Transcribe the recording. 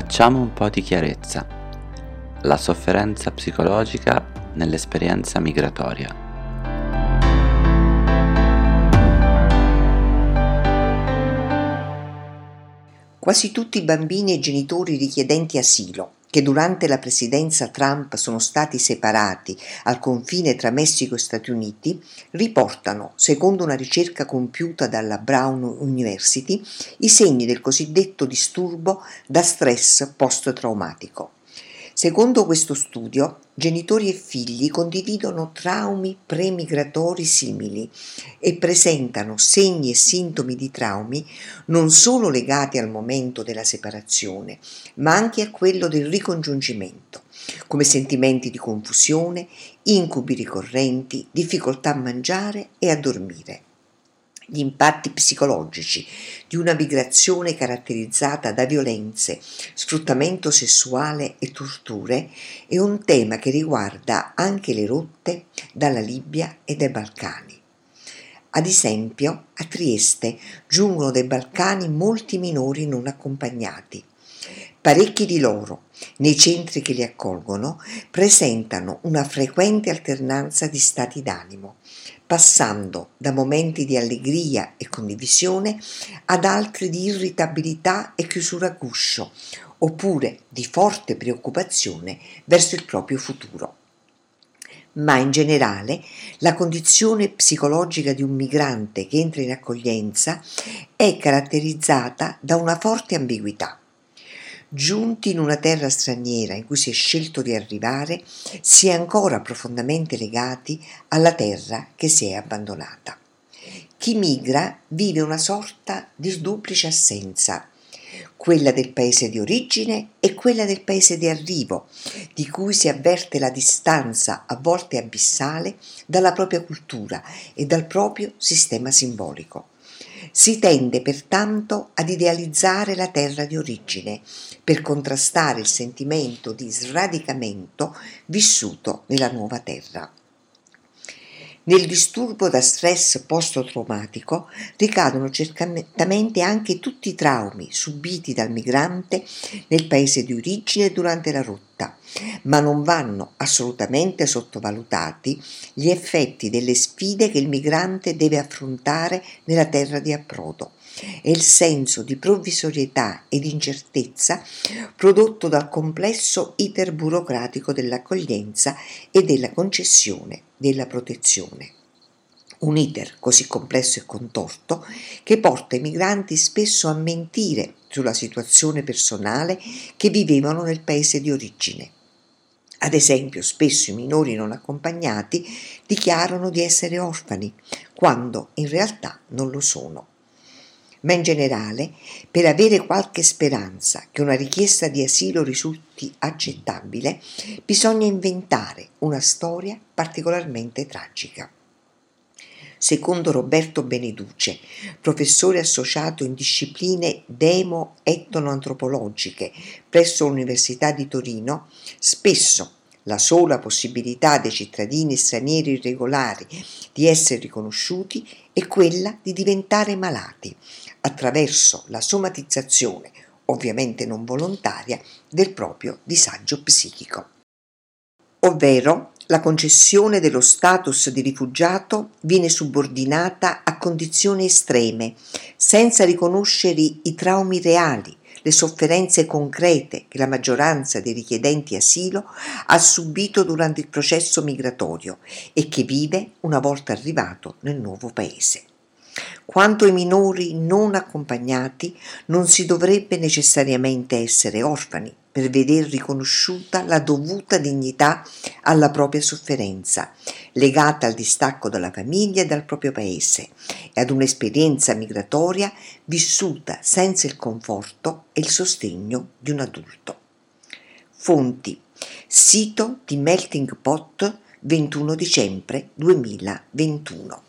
Facciamo un po' di chiarezza. La sofferenza psicologica nell'esperienza migratoria. Quasi tutti i bambini e genitori richiedenti asilo che durante la presidenza Trump sono stati separati al confine tra Messico e Stati Uniti, riportano, secondo una ricerca compiuta dalla Brown University, i segni del cosiddetto disturbo da stress post-traumatico. Secondo questo studio, genitori e figli condividono traumi premigratori simili e presentano segni e sintomi di traumi non solo legati al momento della separazione, ma anche a quello del ricongiungimento, come sentimenti di confusione, incubi ricorrenti, difficoltà a mangiare e a dormire gli impatti psicologici di una migrazione caratterizzata da violenze, sfruttamento sessuale e torture è un tema che riguarda anche le rotte dalla Libia e dai Balcani. Ad esempio, a Trieste giungono dai Balcani molti minori non accompagnati. Parecchi di loro, nei centri che li accolgono, presentano una frequente alternanza di stati d'animo, passando da momenti di allegria e condivisione ad altri di irritabilità e chiusura guscio, oppure di forte preoccupazione verso il proprio futuro. Ma in generale la condizione psicologica di un migrante che entra in accoglienza è caratterizzata da una forte ambiguità giunti in una terra straniera in cui si è scelto di arrivare, si è ancora profondamente legati alla terra che si è abbandonata. Chi migra vive una sorta di duplice assenza, quella del paese di origine e quella del paese di arrivo, di cui si avverte la distanza a volte abissale dalla propria cultura e dal proprio sistema simbolico. Si tende pertanto ad idealizzare la terra di origine per contrastare il sentimento di sradicamento vissuto nella nuova terra. Nel disturbo da stress post-traumatico ricadono certamente anche tutti i traumi subiti dal migrante nel paese di origine durante la rotta, ma non vanno assolutamente sottovalutati gli effetti delle sfide che il migrante deve affrontare nella terra di approdo e il senso di provvisorietà ed incertezza prodotto dal complesso iter burocratico dell'accoglienza e della concessione della protezione. Un iter così complesso e contorto che porta i migranti spesso a mentire sulla situazione personale che vivevano nel paese di origine. Ad esempio, spesso i minori non accompagnati dichiarano di essere orfani, quando in realtà non lo sono ma in generale per avere qualche speranza che una richiesta di asilo risulti accettabile, bisogna inventare una storia particolarmente tragica. Secondo Roberto Beneduce, professore associato in discipline demo-etnoantropologiche presso l'Università di Torino, spesso la sola possibilità dei cittadini stranieri irregolari di essere riconosciuti è quella di diventare malati, attraverso la somatizzazione, ovviamente non volontaria, del proprio disagio psichico. Ovvero la concessione dello status di rifugiato viene subordinata a condizioni estreme, senza riconoscere i traumi reali, le sofferenze concrete che la maggioranza dei richiedenti asilo ha subito durante il processo migratorio e che vive una volta arrivato nel nuovo paese. Quanto ai minori non accompagnati, non si dovrebbe necessariamente essere orfani per veder riconosciuta la dovuta dignità alla propria sofferenza, legata al distacco dalla famiglia e dal proprio paese e ad un'esperienza migratoria vissuta senza il conforto e il sostegno di un adulto. Fonti Sito di Melting Pot 21 dicembre 2021